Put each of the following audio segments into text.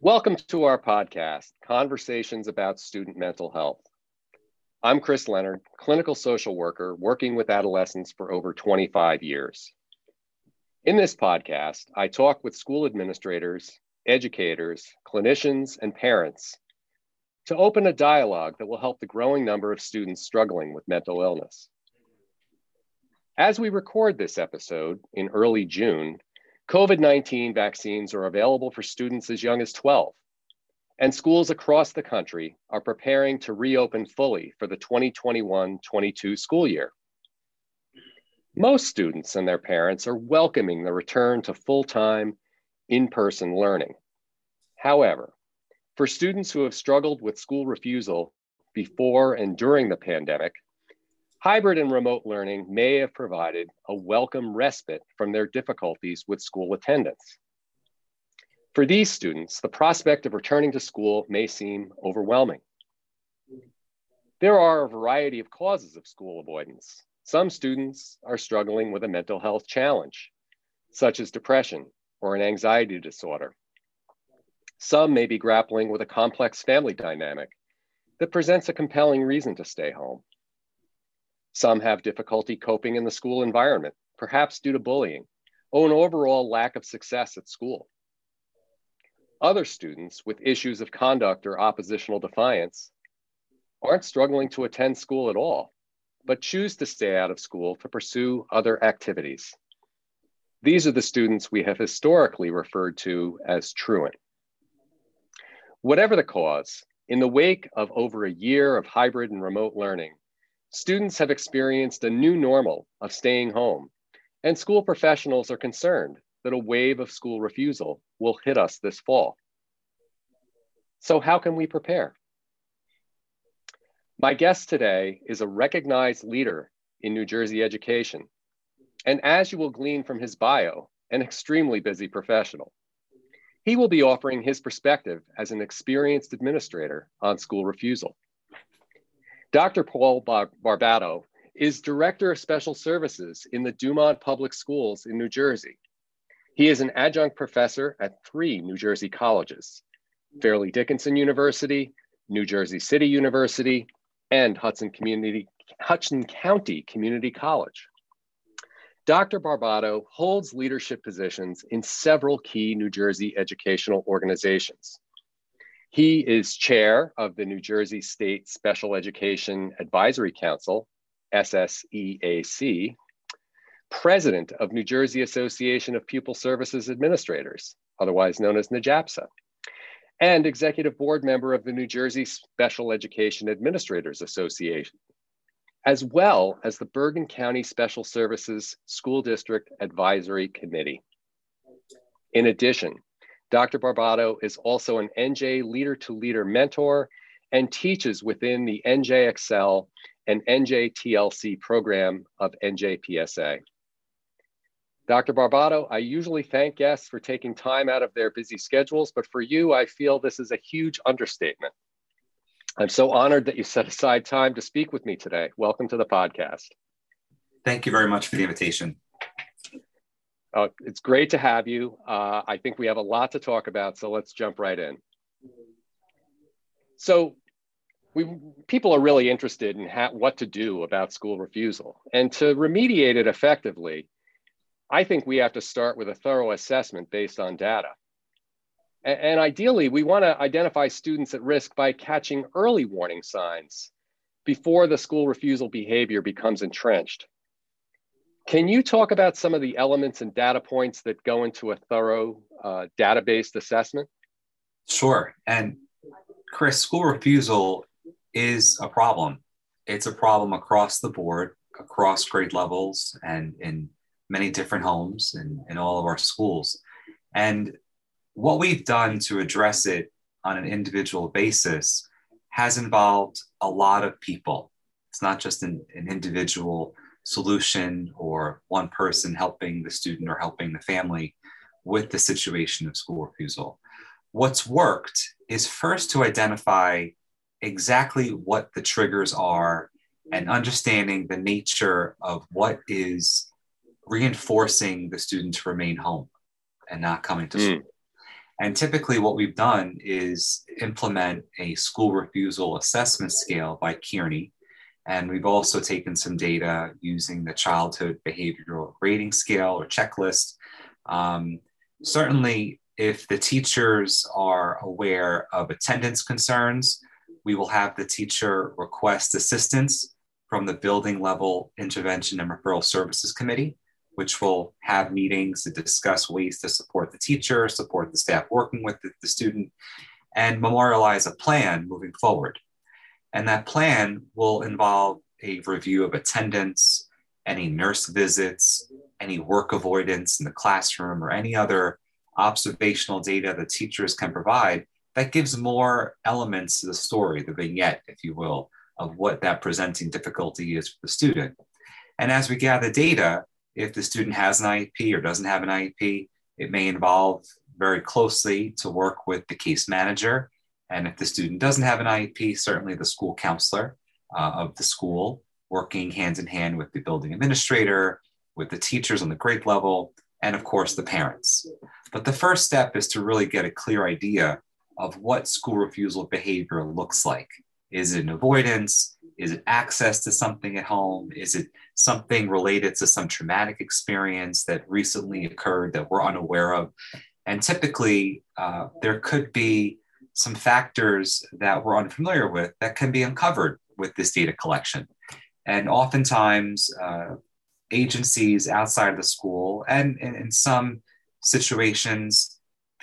Welcome to our podcast, Conversations about Student Mental Health. I'm Chris Leonard, clinical social worker working with adolescents for over 25 years. In this podcast, I talk with school administrators, educators, clinicians, and parents to open a dialogue that will help the growing number of students struggling with mental illness. As we record this episode in early June, COVID 19 vaccines are available for students as young as 12, and schools across the country are preparing to reopen fully for the 2021 22 school year. Most students and their parents are welcoming the return to full time, in person learning. However, for students who have struggled with school refusal before and during the pandemic, Hybrid and remote learning may have provided a welcome respite from their difficulties with school attendance. For these students, the prospect of returning to school may seem overwhelming. There are a variety of causes of school avoidance. Some students are struggling with a mental health challenge, such as depression or an anxiety disorder. Some may be grappling with a complex family dynamic that presents a compelling reason to stay home. Some have difficulty coping in the school environment, perhaps due to bullying or an overall lack of success at school. Other students with issues of conduct or oppositional defiance aren't struggling to attend school at all, but choose to stay out of school to pursue other activities. These are the students we have historically referred to as truant. Whatever the cause, in the wake of over a year of hybrid and remote learning, Students have experienced a new normal of staying home, and school professionals are concerned that a wave of school refusal will hit us this fall. So, how can we prepare? My guest today is a recognized leader in New Jersey education, and as you will glean from his bio, an extremely busy professional. He will be offering his perspective as an experienced administrator on school refusal. Dr. Paul Bar- Barbato is Director of Special Services in the Dumont Public Schools in New Jersey. He is an adjunct professor at three New Jersey colleges Fairleigh Dickinson University, New Jersey City University, and Hudson, Community, Hudson County Community College. Dr. Barbato holds leadership positions in several key New Jersey educational organizations, he is chair of the New Jersey State Special Education Advisory Council, SSEAC, president of New Jersey Association of Pupil Services Administrators, otherwise known as NJAPSA, and executive board member of the New Jersey Special Education Administrators Association, as well as the Bergen County Special Services School District Advisory Committee. In addition, Dr. Barbato is also an NJ Leader to Leader mentor and teaches within the NJ Excel and NJ TLC program of NJPSA. Dr. Barbato, I usually thank guests for taking time out of their busy schedules, but for you, I feel this is a huge understatement. I'm so honored that you set aside time to speak with me today. Welcome to the podcast. Thank you very much for the invitation. Uh, it's great to have you. Uh, I think we have a lot to talk about, so let's jump right in. So, we people are really interested in what to do about school refusal, and to remediate it effectively, I think we have to start with a thorough assessment based on data. And, and ideally, we want to identify students at risk by catching early warning signs before the school refusal behavior becomes entrenched. Can you talk about some of the elements and data points that go into a thorough uh, data-based assessment? Sure. And Chris, school refusal is a problem. It's a problem across the board, across grade levels, and in many different homes and in all of our schools. And what we've done to address it on an individual basis has involved a lot of people. It's not just an, an individual solution or one person helping the student or helping the family with the situation of school refusal. What's worked is first to identify exactly what the triggers are and understanding the nature of what is reinforcing the student to remain home and not coming to mm. school. And typically, what we've done is implement a school refusal assessment scale by Kearney. And we've also taken some data using the childhood behavioral rating scale or checklist. Um, certainly, if the teachers are aware of attendance concerns, we will have the teacher request assistance from the building level intervention and referral services committee which will have meetings to discuss ways to support the teacher, support the staff working with the, the student, and memorialize a plan moving forward. And that plan will involve a review of attendance, any nurse visits, any work avoidance in the classroom, or any other observational data that teachers can provide that gives more elements to the story, the vignette, if you will, of what that presenting difficulty is for the student. And as we gather data, if the student has an IEP or doesn't have an IEP, it may involve very closely to work with the case manager. And if the student doesn't have an IEP, certainly the school counselor uh, of the school, working hand in hand with the building administrator, with the teachers on the grade level, and of course the parents. But the first step is to really get a clear idea of what school refusal behavior looks like. Is it an avoidance? Is it access to something at home? Is it something related to some traumatic experience that recently occurred that we're unaware of? And typically, uh, there could be some factors that we're unfamiliar with that can be uncovered with this data collection. And oftentimes, uh, agencies outside of the school, and, in some situations,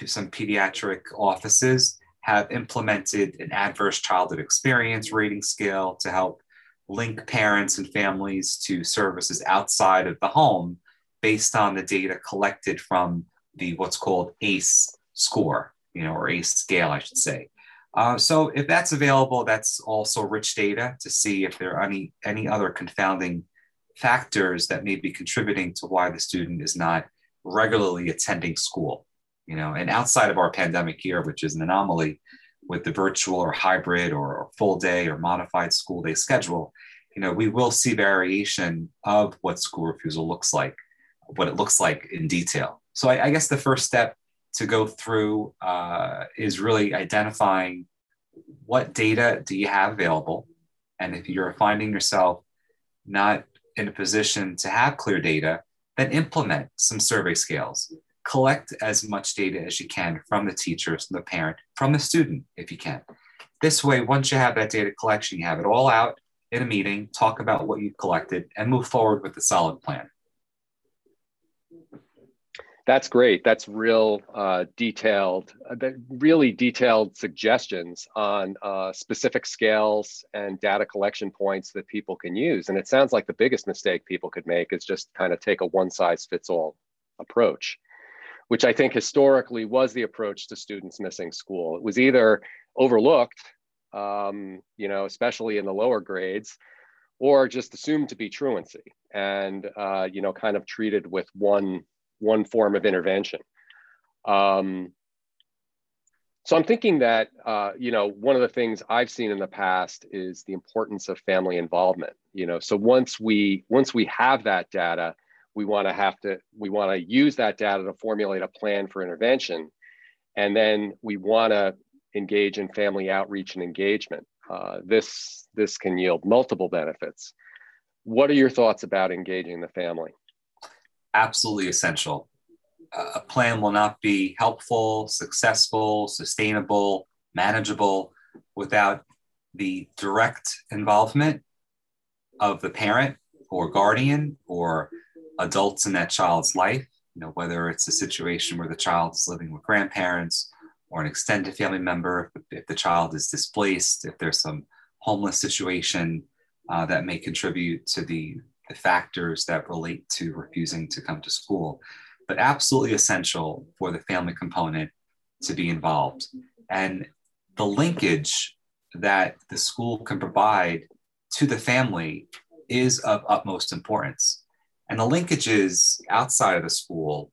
some pediatric offices have implemented an adverse childhood experience rating scale to help link parents and families to services outside of the home based on the data collected from the what's called ACE score, you know, or a scale, I should say. Uh, so if that's available, that's also rich data to see if there are any any other confounding factors that may be contributing to why the student is not regularly attending school. You know, and outside of our pandemic year, which is an anomaly, with the virtual or hybrid or full day or modified school day schedule, you know, we will see variation of what school refusal looks like, what it looks like in detail. So I, I guess the first step to go through uh, is really identifying what data do you have available, and if you're finding yourself not in a position to have clear data, then implement some survey scales collect as much data as you can from the teachers, from the parent, from the student, if you can. This way, once you have that data collection, you have it all out in a meeting, talk about what you've collected, and move forward with a solid plan. That's great. That's real uh, detailed, uh, really detailed suggestions on uh, specific scales and data collection points that people can use. And it sounds like the biggest mistake people could make is just kind of take a one size fits all approach which I think historically was the approach to students missing school. It was either overlooked, um, you know, especially in the lower grades, or just assumed to be truancy and, uh, you know, kind of treated with one, one form of intervention. Um, so I'm thinking that, uh, you know, one of the things I've seen in the past is the importance of family involvement, you know, so once we, once we have that data, we want to have to we want to use that data to formulate a plan for intervention. And then we want to engage in family outreach and engagement. Uh, this this can yield multiple benefits. What are your thoughts about engaging the family absolutely essential. A plan will not be helpful successful sustainable manageable without the direct involvement of the parent or guardian or adults in that child's life, you know, whether it's a situation where the child is living with grandparents or an extended family member, if the child is displaced, if there's some homeless situation uh, that may contribute to the, the factors that relate to refusing to come to school. But absolutely essential for the family component to be involved. And the linkage that the school can provide to the family is of utmost importance and the linkages outside of the school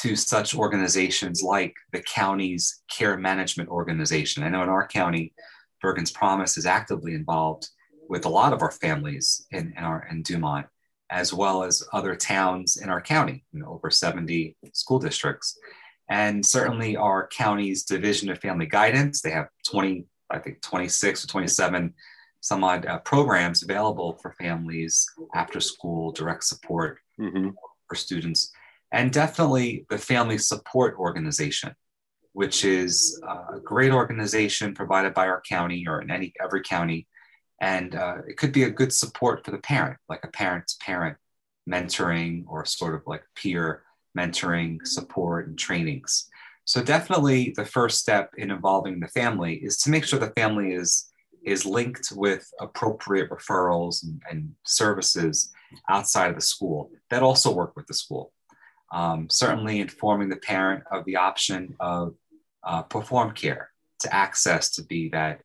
to such organizations like the county's care management organization. I know in our county, Bergen's Promise is actively involved with a lot of our families in, in our in Dumont, as well as other towns in our county, you know, over 70 school districts. And certainly our county's Division of Family Guidance, they have 20, I think 26 or 27 some odd uh, programs available for families after school, direct support mm-hmm. for students. And definitely the Family Support Organization, which is a great organization provided by our county or in any every county. And uh, it could be a good support for the parent, like a parent's parent mentoring or sort of like peer mentoring, support, and trainings. So definitely the first step in involving the family is to make sure the family is is linked with appropriate referrals and, and services outside of the school that also work with the school. Um, certainly informing the parent of the option of uh, PerformCare to access to be that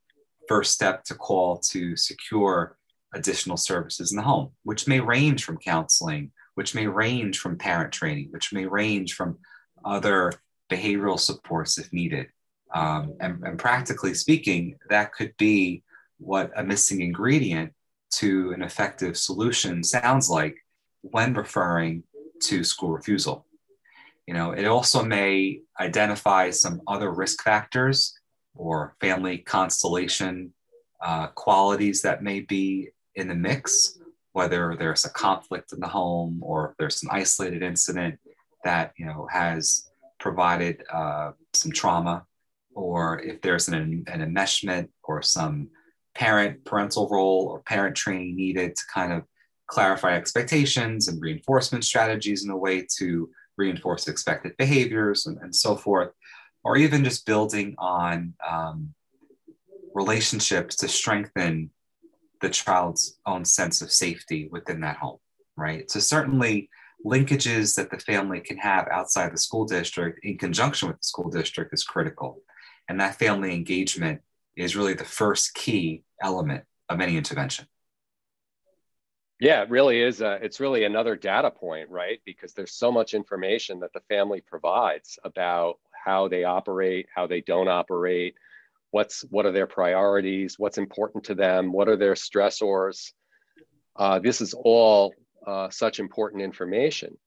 first step to call to secure additional services in the home, which may range from counseling which may range from parent training, which may range from other behavioral supports if needed. Um, and, and practically speaking, that could be what a missing ingredient to an effective solution sounds like when referring to school refusal. You know, it also may identify some other risk factors or family constellation uh, qualities that may be in the mix whether there's a conflict in the home or there's an isolated incident that you know has provided uh, some trauma or if there's an, an enmeshment or some parent parental role or parent training needed to kind of clarify expectations and reinforcement strategies in a way to reinforce expected behaviors and, and so forth or even just building on um, relationships to strengthen the child's own sense of safety within that home, right? So, certainly, linkages that the family can have outside the school district in conjunction with the school district is critical. And that family engagement is really the first key element of any intervention. Yeah, it really is. A, it's really another data point, right? Because there's so much information that the family provides about how they operate, how they don't operate, what's what are their priorities what's important to them what are their stressors. Uh, this is all uh, such important information.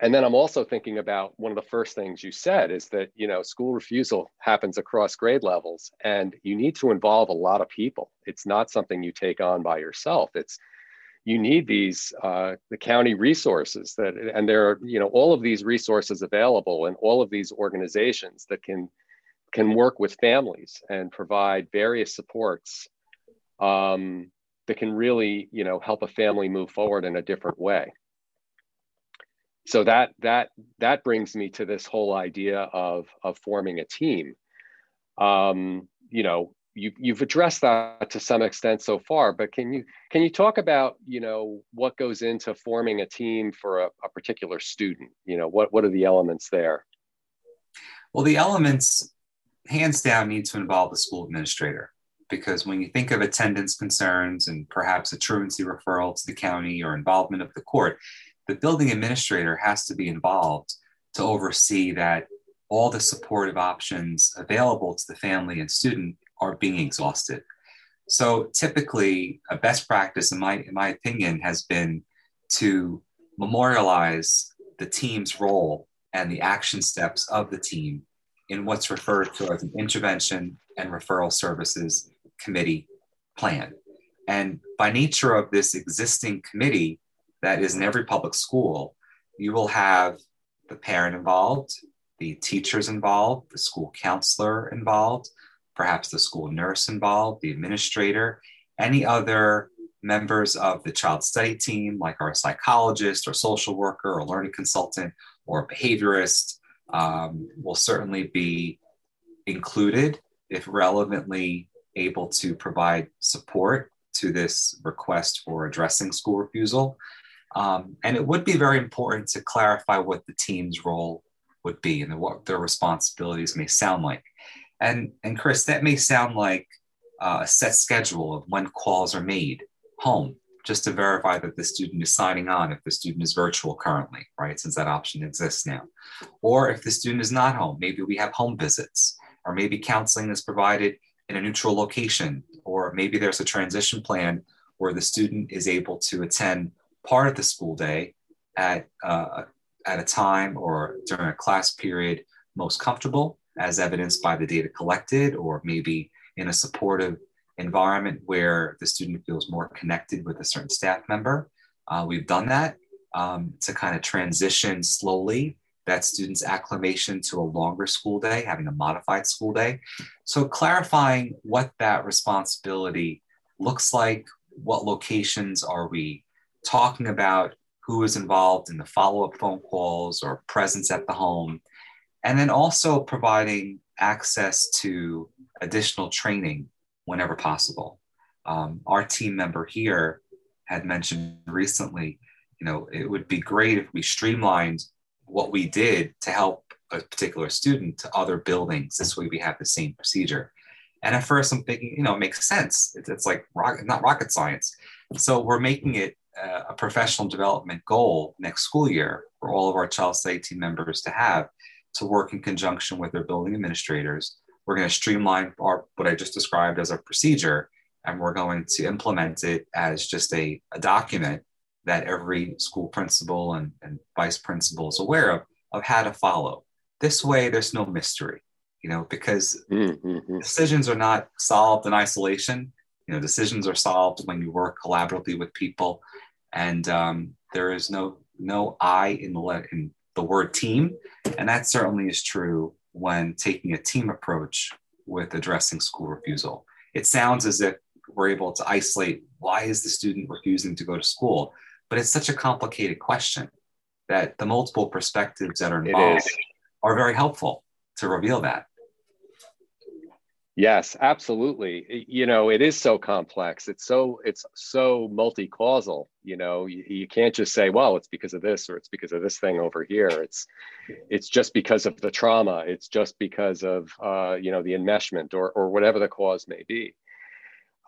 And then i'm also thinking about one of the first things you said is that you know school refusal happens across grade levels and you need to involve a lot of people. It's not something you take on by yourself. It's you need these uh, the county resources that and there are you know all of these resources available and all of these organizations that can can work with families and provide various supports um, that can really you know help a family move forward in a different way. So that that that brings me to this whole idea of of forming a team. Um, you know you, you've addressed that to some extent so far but can you can you talk about you know what goes into forming a team for a, a particular student? You know what what are the elements there? Well the elements hands down need to involve the school administrator because when you think of attendance concerns and perhaps a truancy referral to the county or involvement of the court, the building administrator has to be involved to oversee that all the supportive options available to the family and student are being exhausted. So typically, a best practice, in my, in my opinion, has been to memorialize the team's role and the action steps of the team in what's referred to as an intervention and referral services committee plan. And by nature of this existing committee that is in every public school, you will have the parent involved, the teachers involved, the school counselor involved, perhaps the school nurse involved, the administrator, any other members of the child study team, like our psychologist or social worker or learning consultant or behaviorist, um, will certainly be included if relevantly able to provide support to this request for addressing school refusal. Um, and it would be very important to clarify what the team's role would be and what their responsibilities may sound like. And, and Chris, that may sound like uh, a set schedule of when calls are made home just to verify that the student is signing on if the student is virtual currently, right? Since that option exists now. Or if the student is not home, maybe we have home visits, or maybe counseling is provided in a neutral location, or maybe there's a transition plan where the student is able to attend part of the school day at, uh, at a time or during a class period most comfortable, as evidenced by the data collected, or maybe in a supportive environment where the student feels more connected with a certain staff member. Uh, we've done that um, to kind of transition slowly that student's acclimation to a longer school day, having a modified school day. So clarifying what that responsibility looks like, what locations are we talking about, who is involved in the follow-up phone calls or presence at the home, and then also providing access to additional training whenever possible. Um, our team member here had mentioned recently, you know, it would be great if we streamlined what we did to help a particular student to other buildings. This way we have the same procedure. And at first I'm thinking, you know, it makes sense. It's, it's like not rocket science. So we're making it uh, a professional development goal next school year for all of our child team members to have to work in conjunction with their building administrators. We're going to streamline our, what I just described as a procedure, and we're going to implement it as just a, a document that every school principal and, and vice principal is aware of, of how to follow. This way, there's no mystery, you know, because mm-hmm. decisions are not solved in isolation. You know, decisions are solved when you work collaboratively with people, and um, there is no no I in the in the word team, and that certainly is true when taking a team approach with addressing school refusal. It sounds as if we're able to isolate why is the student refusing to go to school but it's such a complicated question that the multiple perspectives that are involved are very helpful to reveal that. Yes, absolutely. You know, it is so complex. It's so it's so multi-causal. You know, you, you, can't just say, "Well, it's because of this" or "It's because of this thing over here." It's it's just because of the trauma. It's just because of uh, you know the enmeshment or or whatever the cause may be.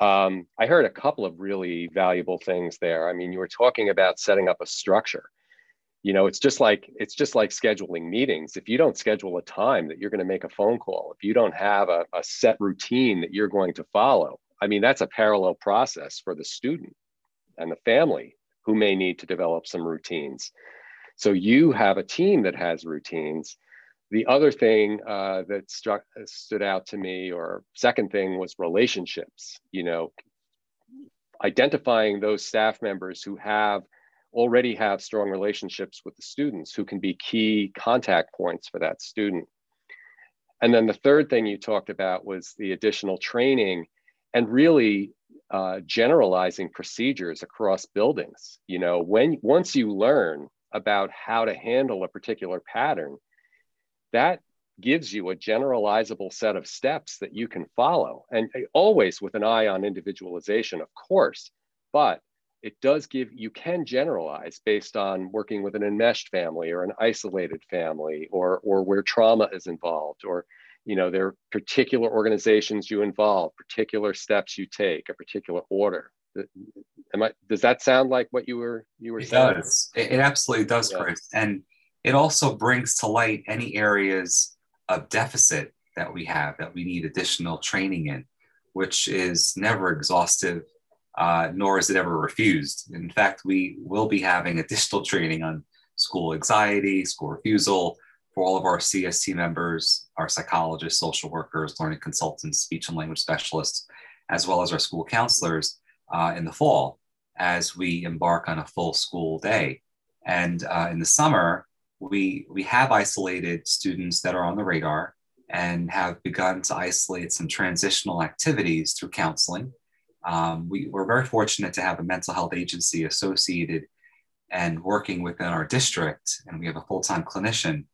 Um, I heard a couple of really valuable things there. I mean, you were talking about setting up a structure. You know, it's just like it's just like scheduling meetings. If you don't schedule a time that you're going to make a phone call, if you don't have a, a set routine that you're going to follow, I mean, that's a parallel process for the student and the family who may need to develop some routines. So you have a team that has routines the other thing uh, that struck stood out to me or second thing was relationships you know identifying those staff members who have already have strong relationships with the students who can be key contact points for that student. And then the third thing you talked about was the additional training and really uh, generalizing procedures across buildings. You know when once you learn about how to handle a particular pattern that gives you a generalizable set of steps that you can follow. And always with an eye on individualization of course but it does give you can generalize based on working with an enmeshed family or an isolated family or or where trauma is involved or you know there are particular organizations you involve particular steps you take a particular order. Am i does that sound like what you were you were it saying? does. It, it absolutely does yeah. chris. And it also brings to light any areas of deficit that we have that we need additional training in, which is never exhaustive, uh, nor is it ever refused. In fact, we will be having additional training on school anxiety, school refusal for all of our CST members, our psychologists, social workers, learning consultants, speech and language specialists, as well as our school counselors uh, in the fall as we embark on a full school day. And uh, in the summer, we we have isolated students that are on the radar and have begun to isolate some transitional activities through counseling. Um, we, we're very fortunate to have a mental health agency associated and working within our district, and we have a full time clinician.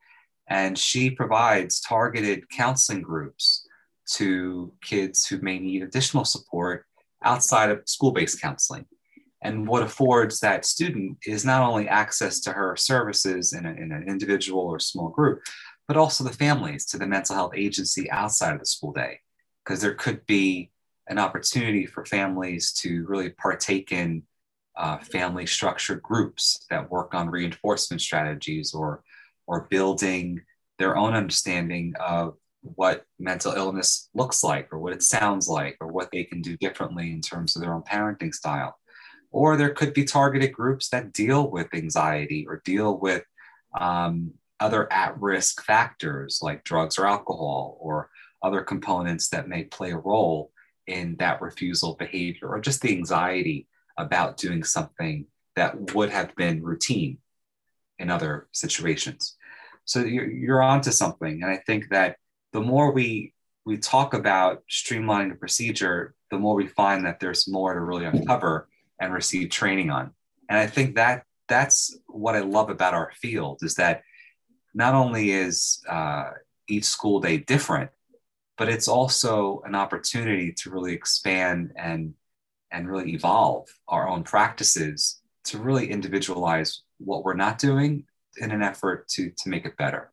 And she provides targeted counseling groups to kids who may need additional support outside of school based counseling. And what affords that student is not only access to her services in, a, in an individual or small group, but also the families to the mental health agency outside of the school day. Because there could be an opportunity for families to really partake in uh, family structured groups that work on reinforcement strategies or, or building their own understanding of what mental illness looks like or what it sounds like or what they can do differently in terms of their own parenting style. Or there could be targeted groups that deal with anxiety or deal with um, other at risk factors like drugs or alcohol or other components that may play a role in that refusal behavior or just the anxiety about doing something that would have been routine in other situations. So you're, you're onto something. And I think that the more we we talk about streamlining the procedure, the more we find that there's more to really uncover and receive training on. And I think that that's what I love about our field is that not only is uh, each school day different, but it's also an opportunity to really expand and and really evolve our own practices to really individualize what we're not doing in an effort to to make it better.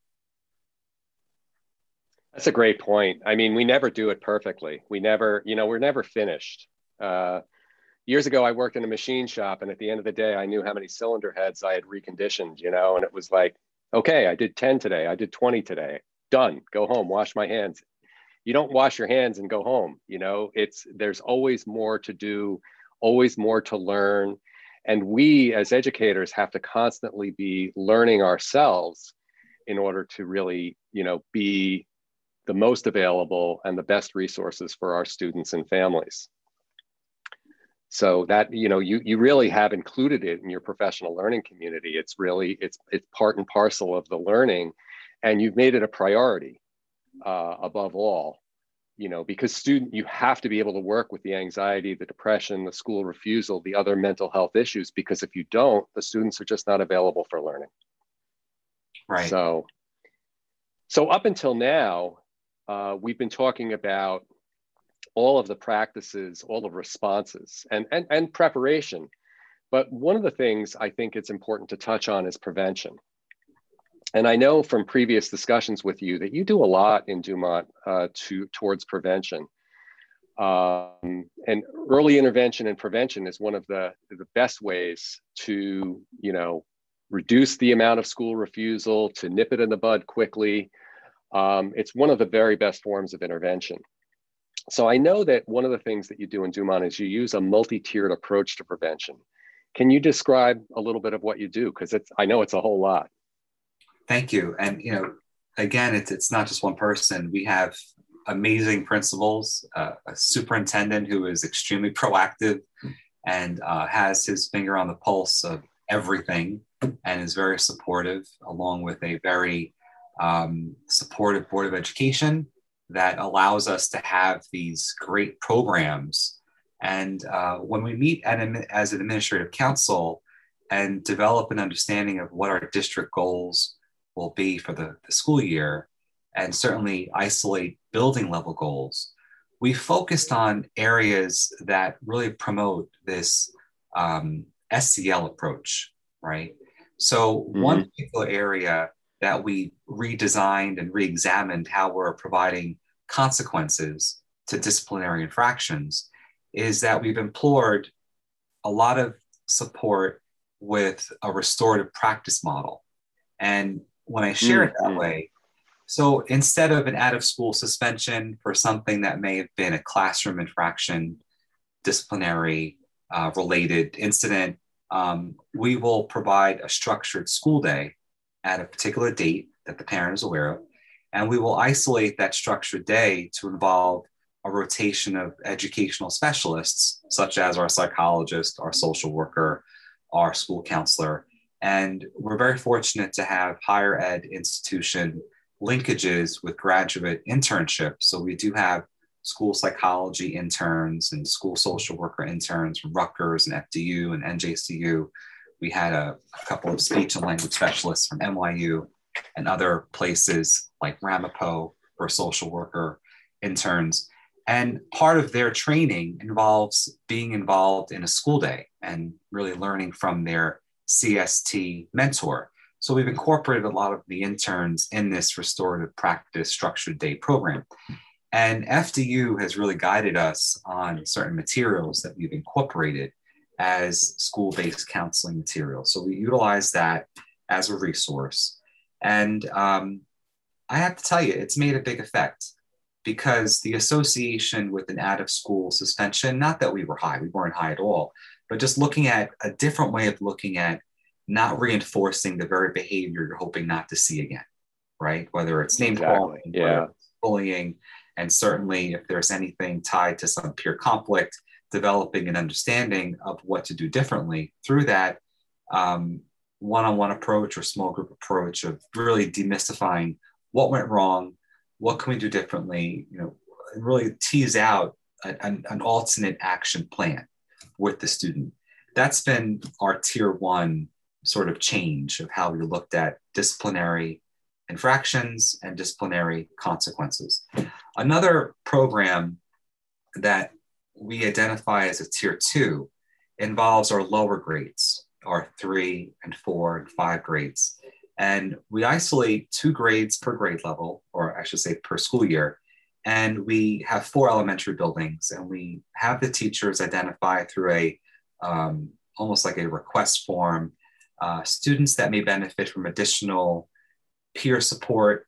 That's a great point. I mean, we never do it perfectly. We never, you know, we're never finished. Uh, years ago, I worked in a machine shop, and at the end of the day, I knew how many cylinder heads I had reconditioned, you know, and it was like, okay, I did 10 today, I did 20 today, done, go home, wash my hands. You don't wash your hands and go home, you know, it's there's always more to do, always more to learn. And we as educators have to constantly be learning ourselves in order to really, you know, be the most available and the best resources for our students and families. So that you know you you really have included it in your professional learning community. It's really it's it's part and parcel of the learning, and you've made it a priority uh, above all. You know because student you have to be able to work with the anxiety, the depression, the school refusal, the other mental health issues. Because if you don't, the students are just not available for learning. Right. So so up until now, uh, we've been talking about all of the practices, all the responses, and, and, and preparation. But one of the things I think it's important to touch on is prevention. And I know from previous discussions with you that you do a lot in Dumont uh, to, towards prevention. Um, and early intervention and prevention is one of the, the best ways to, you know, reduce the amount of school refusal, to nip it in the bud quickly, um, it's one of the very best forms of intervention. So I know that one of the things that you do in Dumont is you use a multi-tiered approach to prevention. Can you describe a little bit of what you do? Because it's I know it's a whole lot. Thank you. And you know, again, it's it's not just one person. We have amazing principals, uh, a superintendent who is extremely proactive and uh, has his finger on the pulse of everything and is very supportive, along with a very um, supportive board of education that allows us to have these great programs. And uh, when we meet at, as an administrative council and develop an understanding of what our district goals will be for the, the school year, and certainly isolate building level goals, we focused on areas that really promote this um, SEL approach, right? So, mm-hmm. one particular area that we redesigned and re-examined how we're providing consequences to disciplinary infractions is that we've implored a lot of support with a restorative practice model. And when I share mm-hmm. it that mm-hmm. way, so instead of an out of school suspension for something that may have been a classroom infraction, disciplinary uh, related incident, um, we will provide a structured school day at a particular date that the parent is aware of. And we will isolate that structured day to involve a rotation of educational specialists, such as our psychologist, our social worker, our school counselor. And we're very fortunate to have higher ed institution linkages with graduate internships. So we do have school psychology interns and school social worker interns from Rutgers and FDU and NJCU we had a, a couple of speech and language specialists from NYU and other places like Ramapo for social worker interns. And part of their training involves being involved in a school day and really learning from their CST mentor. So we've incorporated a lot of the interns in this restorative practice structured day program. And FDU has really guided us on certain materials that we've incorporated as school based counseling material. So we utilize that as a resource. And um, I have to tell you, it's made a big effect because the association with an out of school suspension, not that we were high, we weren't high at all, but just looking at a different way of looking at not reinforcing the very behavior you're hoping not to see again, right? Whether it's name Exactly, calling, yeah. bullying, and certainly if there's anything tied to some peer conflict, developing an understanding of what to do differently through that um, one-on-one approach or small group approach of really demystifying what went wrong, what can we do differently, you know, and really tease out an, an alternate action plan with the student. That's been our tier one sort of change of how we looked at disciplinary infractions and disciplinary consequences. Another program that we identify as a tier two involves our lower grades, our three and four and five grades. And we isolate two grades per grade level, or I should say per school year. And we have four elementary buildings, and we have the teachers identify through a um, almost like a request form uh, students that may benefit from additional peer support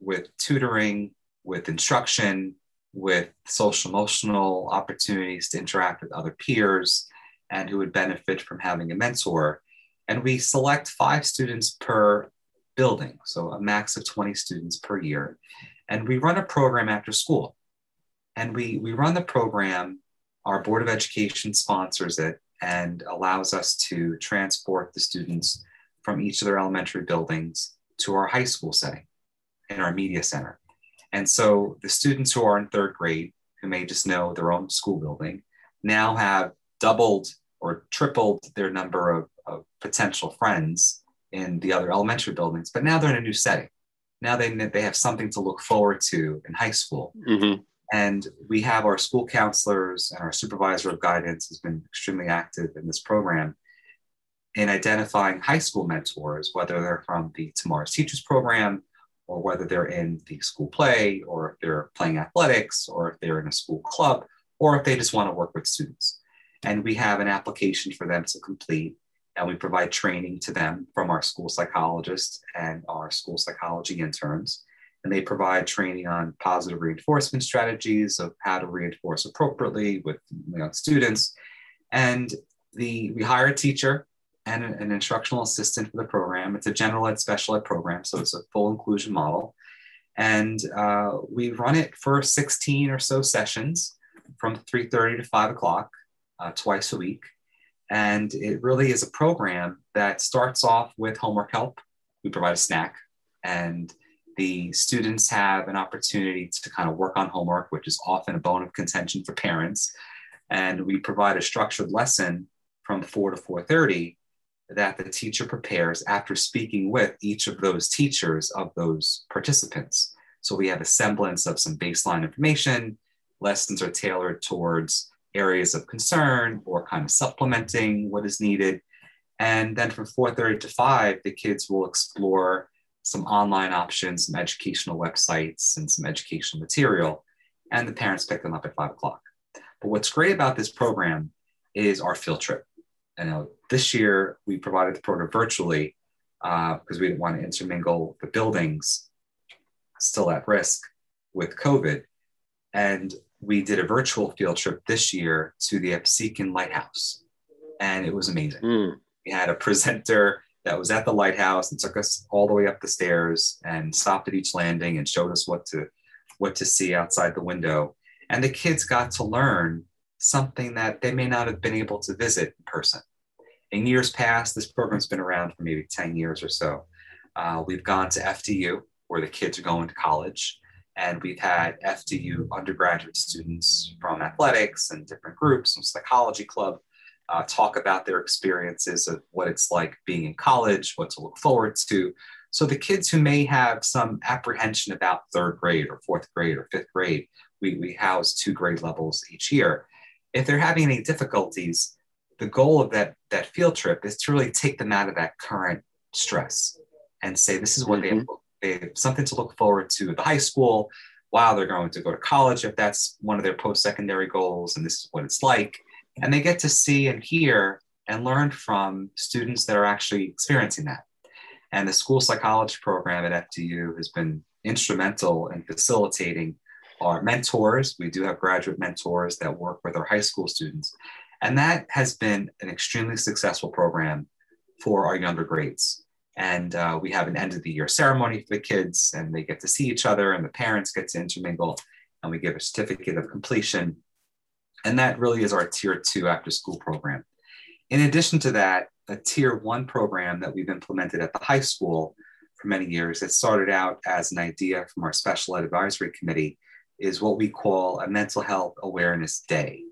with tutoring, with instruction, with social emotional opportunities to interact with other peers, and who would benefit from having a mentor. And we select five students per building, so a max of 20 students per year. And we run a program after school. And we, we run the program, our Board of Education sponsors it and allows us to transport the students from each of their elementary buildings to our high school setting in our media center. And so the students who are in third grade, who may just know their own school building, now have doubled or tripled their number of, of potential friends in the other elementary buildings, but now they're in a new setting. Now they, they have something to look forward to in high school. Mhm. And we have our school counselors and our supervisor of guidance has been extremely active in this program in identifying high school mentors, whether they're from the Tomorrow's Teachers program or whether they're in the school play or if they're playing athletics or if they're in a school club or if they just want to work with students. And we have an application for them to complete and we provide training to them from our school psychologists and our school psychology interns and they provide training on positive reinforcement strategies of how to reinforce appropriately with you know, students. And the we hire a teacher and an instructional assistant for the program. It's a general ed special ed program, so it's a full inclusion model. And uh, we run it for 16 or so sessions from 3.30 to 5 o'clock uh, twice a week. And it really is a program that starts off with homework help. We provide a snack and the students have an opportunity to kind of work on homework, which is often a bone of contention for parents. And we provide a structured lesson from 4 to 4:30 that the teacher prepares after speaking with each of those teachers of those participants. So we have a semblance of some baseline information. Lessons are tailored towards areas of concern or kind of supplementing what is needed. And then from 4:30 to 5, the kids will explore some online options, some educational websites, and some educational material. And the parents pick them up at five o'clock. But what's great about this program is our field trip. And uh, this year we provided the program virtually because we didn't want to intermingle the buildings still at risk with COVID. And we did a virtual field trip this year to the Absecon Lighthouse. And it was amazing. Mm. We had a presenter that was at the lighthouse and took us all the way up the stairs and stopped at each landing and showed us what to what to see outside the window. And the kids got to learn something that they may not have been able to visit in person. In years past, this program's been around for maybe 10 years or so. Uh, we've gone to FDU, where the kids are going to college, and we've had FDU undergraduate students from athletics and different groups, from psychology club, uh, talk about their experiences of what it's like being in college, what to look forward to. So the kids who may have some apprehension about third grade or fourth grade or fifth grade, we, we house two grade levels each year. If they're having any difficulties, the goal of that, that field trip is to really take them out of that current stress and say, this is what they, have, they have something to look forward to at the high school while they're going to go to college, if that's one of their post-secondary goals, and this is what it's like and they get to see and hear and learn from students that are actually experiencing that. And the school psychology program at FDU has been instrumental in facilitating our mentors. We do have graduate mentors that work with our high school students. And that has been an extremely successful program for our younger grades. And uh, we have an end of the year ceremony for the kids, and they get to see each other, and the parents get to intermingle, and we give a certificate of completion. And that really is our tier two after school program. In addition to that, a tier one program that we've implemented at the high school for many years, that started out as an idea from our special ed advisory committee, is what we call a mental health awareness day.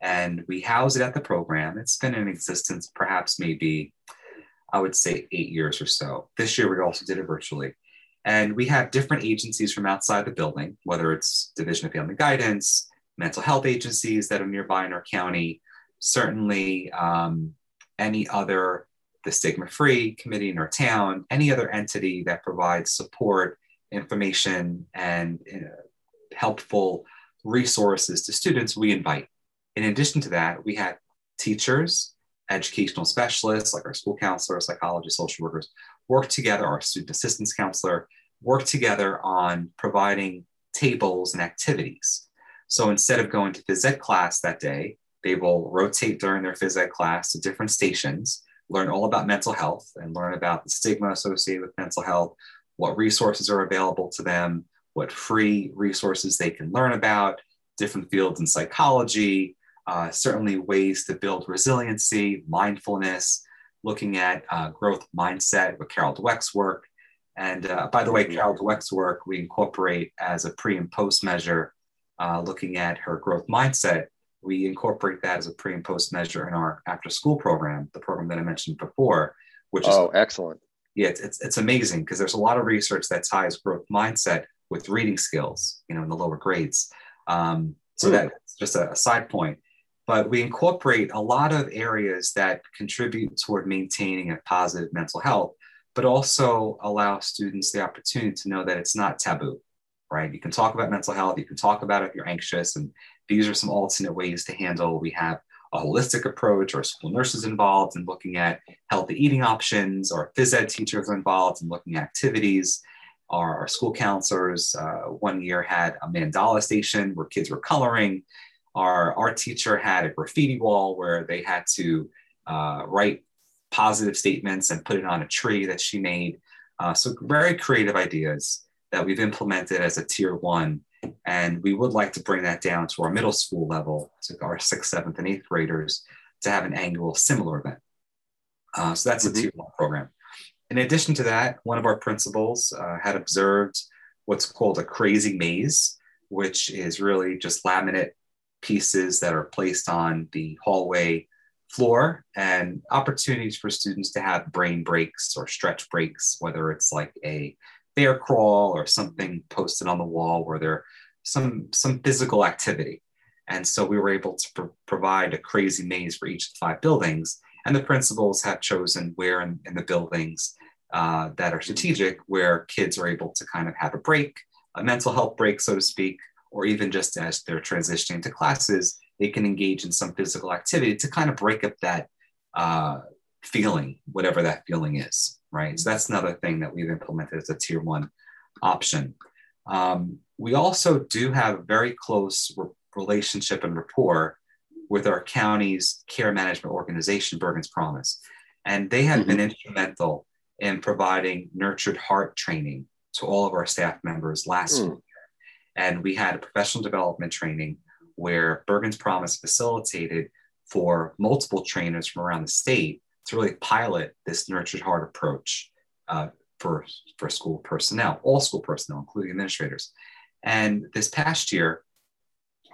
And we house it at the program. It's been in existence perhaps maybe, I would say, eight years or so. This year, we also did it virtually. And we have different agencies from outside the building, whether it's Division of Family Guidance, mental health agencies that are nearby in our county, certainly um, any other, the Stigma Free Committee in our town, any other entity that provides support, information, and uh, helpful resources to students, we invite. In addition to that, we have teachers, educational specialists like our school counselor, psychologists, social workers work together, our student assistance counselor work together on providing tables and activities. So instead of going to phys ed class that day, they will rotate during their phys ed class to different stations, learn all about mental health and learn about the stigma associated with mental health, what resources are available to them, what free resources they can learn about, different fields in psychology, uh, certainly ways to build resiliency, mindfulness, looking at uh, growth mindset with Carol Dweck's work. And uh, by the way, mm-hmm. Carol Dweck's work we incorporate as a pre and post measure, uh, looking at her growth mindset. We incorporate that as a pre and post measure in our after school program, the program that I mentioned before, which is oh excellent. Yeah, it's, it's, it's amazing because there's a lot of research that ties growth mindset with reading skills, you know, in the lower grades. Um, so mm. that's just a, a side point. But we incorporate a lot of areas that contribute toward maintaining a positive mental health, but also allow students the opportunity to know that it's not taboo, right? You can talk about mental health, you can talk about it if you're anxious, and these are some alternate ways to handle. We have a holistic approach, or school nurses involved in looking at healthy eating options, or phys ed teachers involved in looking at activities our, our school counselors uh, one year had a mandala station where kids were coloring. Our art teacher had a graffiti wall where they had to uh, write positive statements and put it on a tree that she made. Uh, so very creative ideas that we've implemented as a tier one. And we would like to bring that down to our middle school level, to our sixth, seventh, and eighth graders to have an annual similar event. Uh, so that's mm-hmm. a tier one program. In addition to that, one of our principals uh, had observed what's called a crazy maze, which is really just laminate pieces that are placed on the hallway floor and opportunities for students to have brain breaks or stretch breaks, whether it's like a bear crawl or something posted on the wall where there some some physical activity. And so we were able to pro- provide a crazy maze for each of the five buildings and the principals have chosen where in, in the buildings uh, that are strategic, where kids are able to kind of have a break, a mental health break, so to speak, or even just as they're transitioning to classes, they can engage in some physical activity to kind of break up that uh, feeling, whatever that feeling is, right? So that's another thing that we've implemented as a tier one option. Um, we also do have a very close re- relationship and rapport with our county's care management organization, Bergen's Promise. And they have mm-hmm. been instrumental in providing nurtured heart training to all of our staff members last mm. And we had a professional development training where Bergen's Promise facilitated for multiple trainers from around the state to really pilot this nurtured heart approach uh, for, for school personnel, all school personnel, including administrators. And this past year,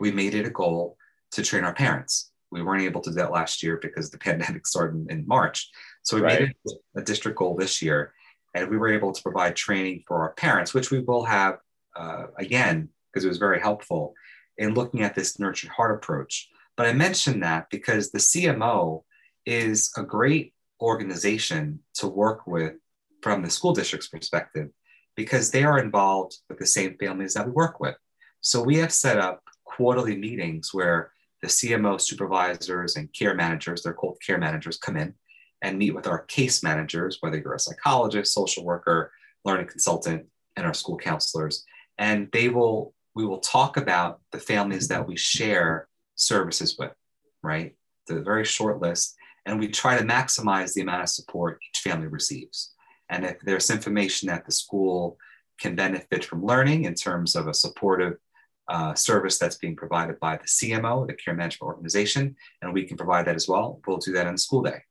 we made it a goal to train our parents. We weren't able to do that last year because the pandemic started in March. So we right. made it a district goal this year, and we were able to provide training for our parents, which we will have uh, again because it was very helpful in looking at this nurtured heart approach. But I mentioned that because the CMO is a great organization to work with from the school district's perspective because they are involved with the same families that we work with. So we have set up quarterly meetings where the CMO supervisors and care managers, they're called care managers, come in and meet with our case managers, whether you're a psychologist, social worker, learning consultant, and our school counselors. And they will, we will talk about the families that we share services with, right? The very short list. and we try to maximize the amount of support each family receives. And if there's information that the school can benefit from learning in terms of a supportive uh, service that's being provided by the CMO, the Care Management Organization, and we can provide that as well. We'll do that on school day.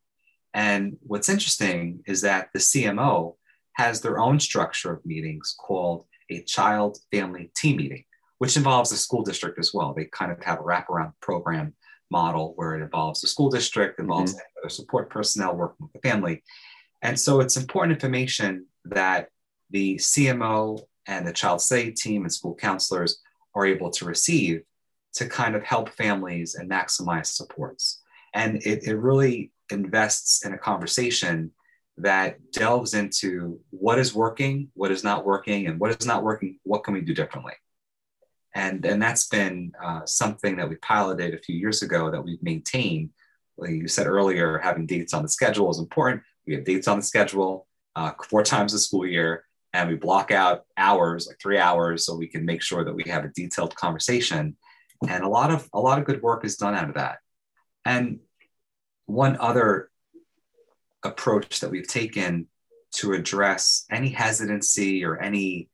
And what's interesting is that the CMO has their own structure of meetings called a child family team meeting, which involves the school district as well. They kind of have a wraparound program model where it involves the school district, involves mm-hmm. other support personnel working with the family. And so it's important information that the CMO and the child study team and school counselors are able to receive to kind of help families and maximize supports. And it, it really invests in a conversation that delves into what is working, what is not working, and what is not working, what can we do differently? And, and that's been uh, something that we piloted a few years ago that we've maintained. Like you said earlier, having dates on the schedule is important. We have dates on the schedule uh, four times a school year and we block out hours like three hours so we can make sure that we have a detailed conversation and a lot of a lot of good work is done out of that and one other approach that we've taken to address any hesitancy or any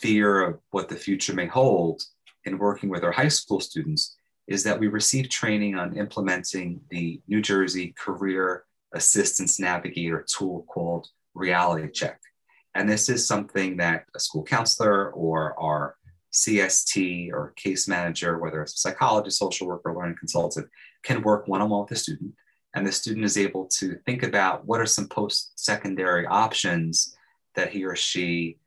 fear of what the future may hold in working with our high school students is that we receive training on implementing the New Jersey Career Assistance Navigator tool called Reality Check. And this is something that a school counselor or our CST or case manager, whether it's a psychologist, social worker, or learning consultant, can work one on one with the student. And the student is able to think about what are some post secondary options that he or she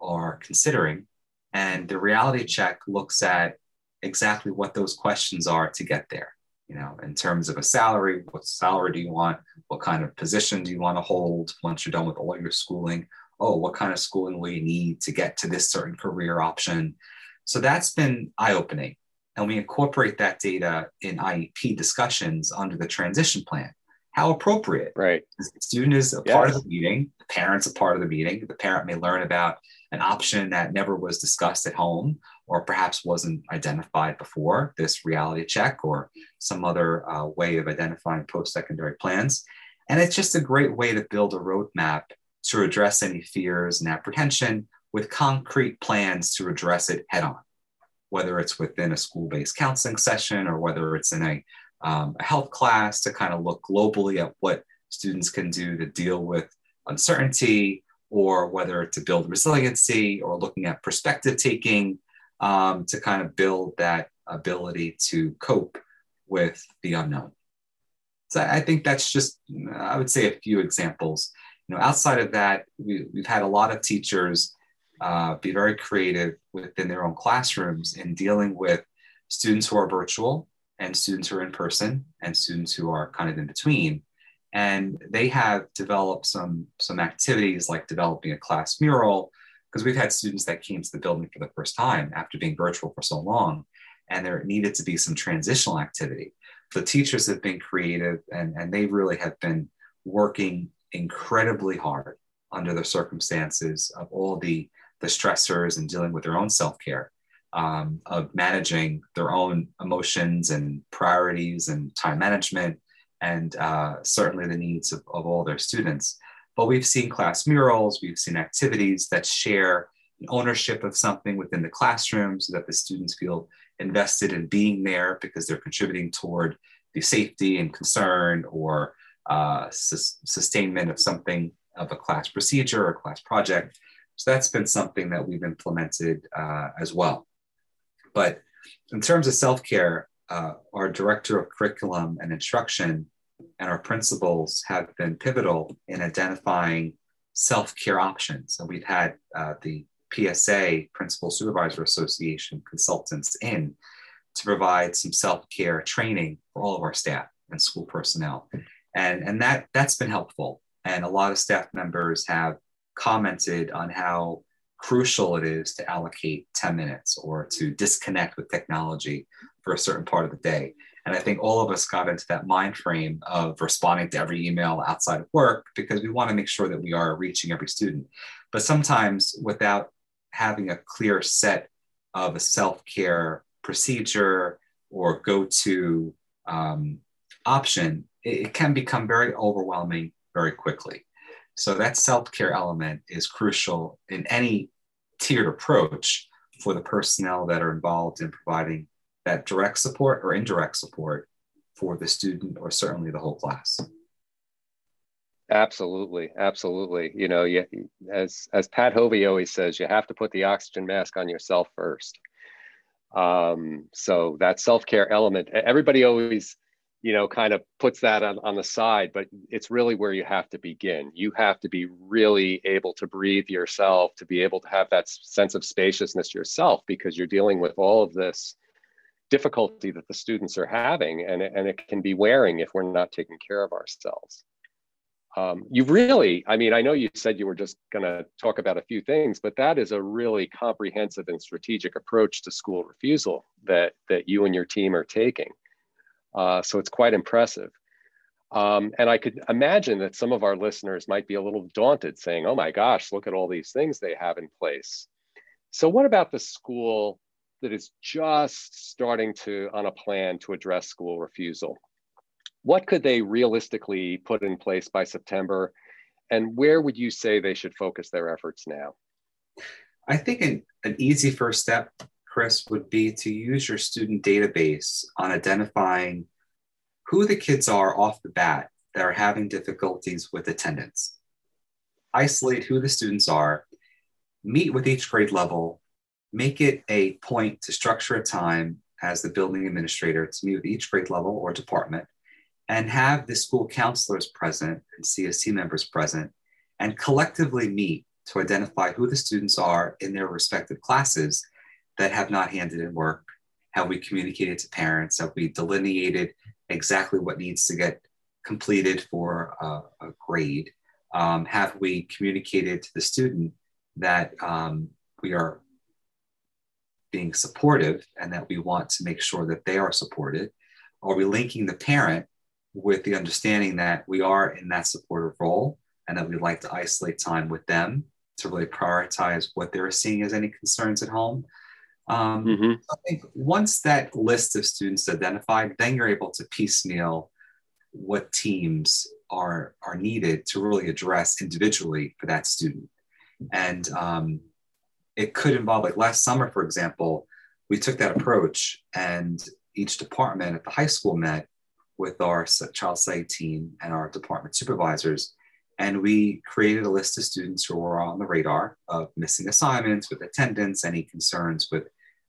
are considering. And the reality check looks at exactly what those questions are to get there. You know, in terms of a salary, what salary do you want? What kind of position do you want to hold once you're done with all your schooling? oh, what kind of schooling will you need to get to this certain career option? So that's been eye opening. And we incorporate that data in IEP discussions under the transition plan. How appropriate. Right. The student is a yes. part of the meeting, the parent's a part of the meeting. The parent may learn about an option that never was discussed at home or perhaps wasn't identified before this reality check or some other uh, way of identifying post secondary plans. And it's just a great way to build a roadmap to address any fears and apprehension with concrete plans to address it head on, whether it's within a school based counseling session or whether it's in a, um, a health class to kind of look globally at what students can do to deal with uncertainty or whether to build resiliency or looking at perspective taking um, to kind of build that ability to cope with the unknown. So I think that's just, I would say, a few examples you know, outside of that, we, have had a lot of teachers uh, be very creative within their own classrooms in dealing with students who are virtual and students who are in person and students who are kind of in between. And they have developed some, some activities like developing a class mural, because we've had students that came to the building for the first time after being virtual for so long, and there needed to be some transitional activity. The teachers have been creative and, and they really have been working incredibly hard under the circumstances of all the, the stressors and dealing with their own self care, um, of managing their own emotions and priorities and time management, and uh, certainly the needs of, of all their students. But we've seen class murals, we've seen activities that share ownership of something within the classroom so that the students feel invested in being there because they're contributing toward the safety and concern or uh, su- sustainment of something of a class procedure or class project. So that's been something that we've implemented uh, as well. But in terms of self care, uh, our director of curriculum and instruction and our principals have been pivotal in identifying self care options. And we've had uh, the PSA, Principal Supervisor Association consultants in to provide some self care training for all of our staff and school personnel and and that that's been helpful and a lot of staff members have commented on how crucial it is to allocate 10 minutes or to disconnect with technology for a certain part of the day and i think all of us got into that mind frame of responding to every email outside of work because we want to make sure that we are reaching every student but sometimes without having a clear set of a self-care procedure or go-to um, option it, it can become very overwhelming very quickly. So that self-care element is crucial in any tiered approach for the personnel that are involved in providing that direct support or indirect support for the student or certainly the whole class. Absolutely, absolutely. You know, you, as as Pat Hovey always says, you have to put the oxygen mask on yourself first. Um, so that self care element, everybody always, you know, kind of puts that on, on the side, but it's really where you have to begin. You have to be really able to breathe yourself, to be able to have that sense of spaciousness yourself, because you're dealing with all of this difficulty that the students are having, and, and it can be wearing if we're not taking care of ourselves um, you really, I mean, I know you said you were just going to talk about a few things, but that is a really comprehensive and strategic approach to school refusal that that you and your team are taking. Uh, so it's quite impressive. Um, and I could imagine that some of our listeners might be a little daunted, saying, "Oh my gosh, look at all these things they have in place." So, what about the school that is just starting to on a plan to address school refusal? what could they realistically put in place by September? And where would you say they should focus their efforts now? I think an, an easy first step, Chris, would be to use your student database on identifying who the kids are off the bat that are having difficulties with attendance. Isolate who the students are, meet with each grade level, make it a point to structure a time as the building administrator to meet with each grade level or department and have the school counselors present and CSC members present and collectively meet to identify who the students are in their respective classes that have not handed in work. Have we communicated to parents? Have we delineated exactly what needs to get completed for a, a grade? Um, have we communicated to the student that um, we are being supportive and that we want to make sure that they are supported? Are we linking the parent with the understanding that we are in that supportive role and that we'd like to isolate time with them to really prioritize what they're seeing as any concerns at home. Um, mm-hmm. I think once that list of students identified, then you're able to piecemeal what teams are are needed to really address individually for that student. And um, it could involve, like last summer, for example, we took that approach and each department at the high school met with our child study team and our department supervisors. And we created a list of students who were on the radar of missing assignments, with attendance, any concerns with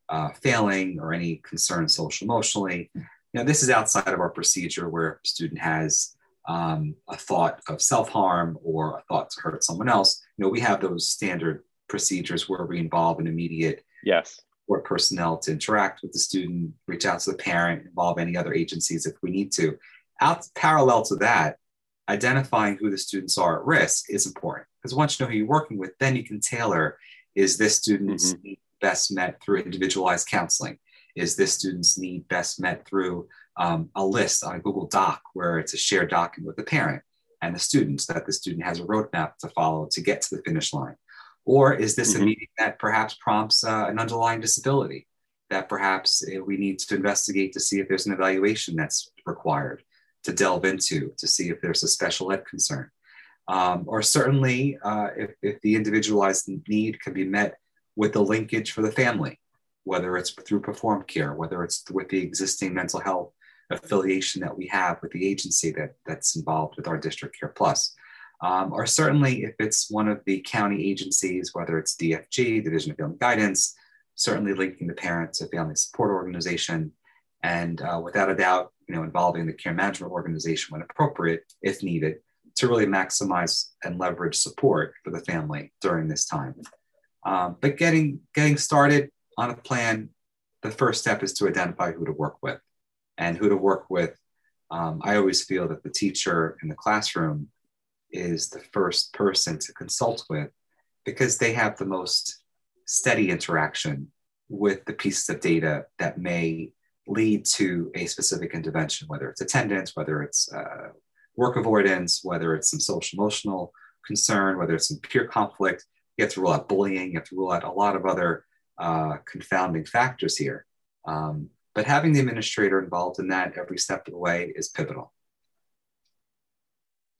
uh, failing, or any concerns social emotionally. You know, this is outside of our procedure where a student has um, a thought of self harm or a thought to hurt someone else. You know, we have those standard procedures where we involve an immediate yes support personnel to interact with the student, reach out to the parent, involve any other agencies if we need to. Out parallel to that, identifying who the students are at risk is important because once you know who you're working with, then you can tailor is this student's mm-hmm. need best met through individualized counseling? Is this student's need best met through um, a list on a Google Doc where it's a shared document with the parent and the students that the student has a roadmap to follow to get to the finish line? Or is this mm-hmm. a meeting that perhaps prompts uh, an underlying disability that perhaps uh, we need to investigate to see if there's an evaluation that's required to delve into to see if there's a special ed concern? Um, or certainly, uh, if, if the individualized need can be met with the linkage for the family, whether it's through PerformCare, whether it's with the existing mental health affiliation that we have with the agency that, that's involved with our district care plus um, or certainly if it's one of the county agencies, whether it's DFG, Division of Family Guidance, certainly linking the parent to family support organization, and uh, without a doubt, you know, involving the care management organization when appropriate, if needed, to really maximize and leverage support for the family during this time. Um, but getting getting started on a plan, the first step is to identify who to work with, and who to work with. Um, I always feel that the teacher in the classroom is the first person to consult with because they have the most steady interaction with the pieces of data that may lead to a specific intervention, whether it's attendance, whether it's uh, work avoidance, whether it's some social emotional concern, whether it's some peer conflict. You have to rule out bullying, you have to rule out a lot of other uh, confounding factors here. Um, but having the administrator involved in that every step of the way is pivotal.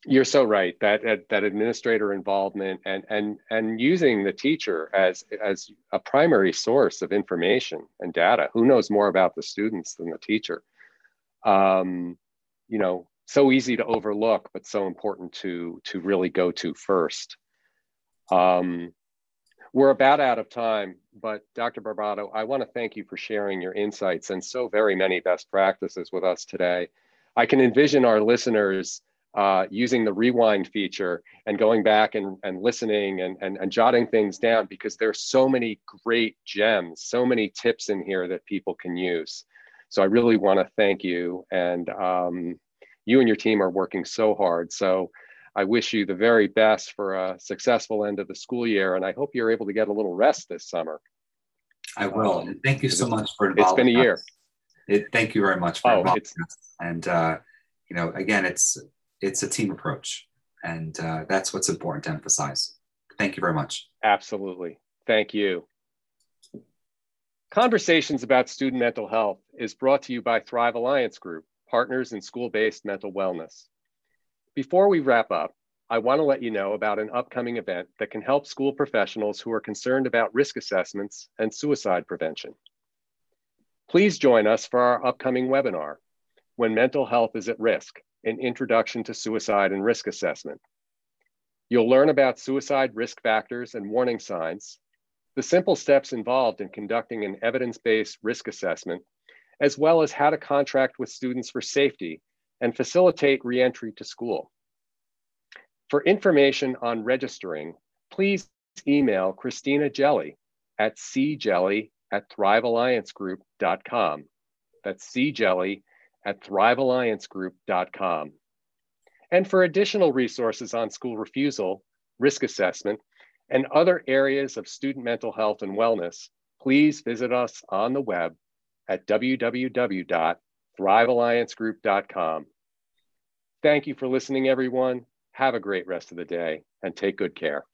You're so right that that administrator involvement and and and using the teacher as as a primary source of information and data. Who knows more about the students than the teacher? Um, you know, so easy to overlook, but so important to to really go to first. Um, we're about out of time, but Dr. Barbato, I want to thank you for sharing your insights and so very many best practices with us today. I can envision our listeners uh, using the rewind feature and going back and, and listening and, and, and jotting things down because there's so many great gems, so many tips in here that people can use. So I really want to thank you. And um, you and your team are working so hard. So I wish you the very best for a successful end of the school year. And I hope you're able to get a little rest this summer. I will. Um, and thank you so much for It's been a year. It, thank you very much for oh, And, uh, you know, again, it's it's a team approach, and uh, that's what's important to emphasize. Thank you very much. Absolutely. Thank you. Conversations about student mental health is brought to you by Thrive Alliance Group, partners in school based mental wellness. Before we wrap up, I want to let you know about an upcoming event that can help school professionals who are concerned about risk assessments and suicide prevention. Please join us for our upcoming webinar, When Mental Health is at Risk, an Introduction to Suicide and Risk Assessment. You'll learn about suicide risk factors and warning signs, the simple steps involved in conducting an evidence-based risk assessment, as well as how to contract with students for safety and facilitate reentry to school. For information on registering, please email Christina Jelly at cjelly at thrivealliancegroup.com. That's cjelly at thrivealliancegroup.com. And for additional resources on school refusal, risk assessment, and other areas of student mental health and wellness, please visit us on the web at www.thrivealliancegroup.com. Thank you for listening, everyone. Have a great rest of the day and take good care.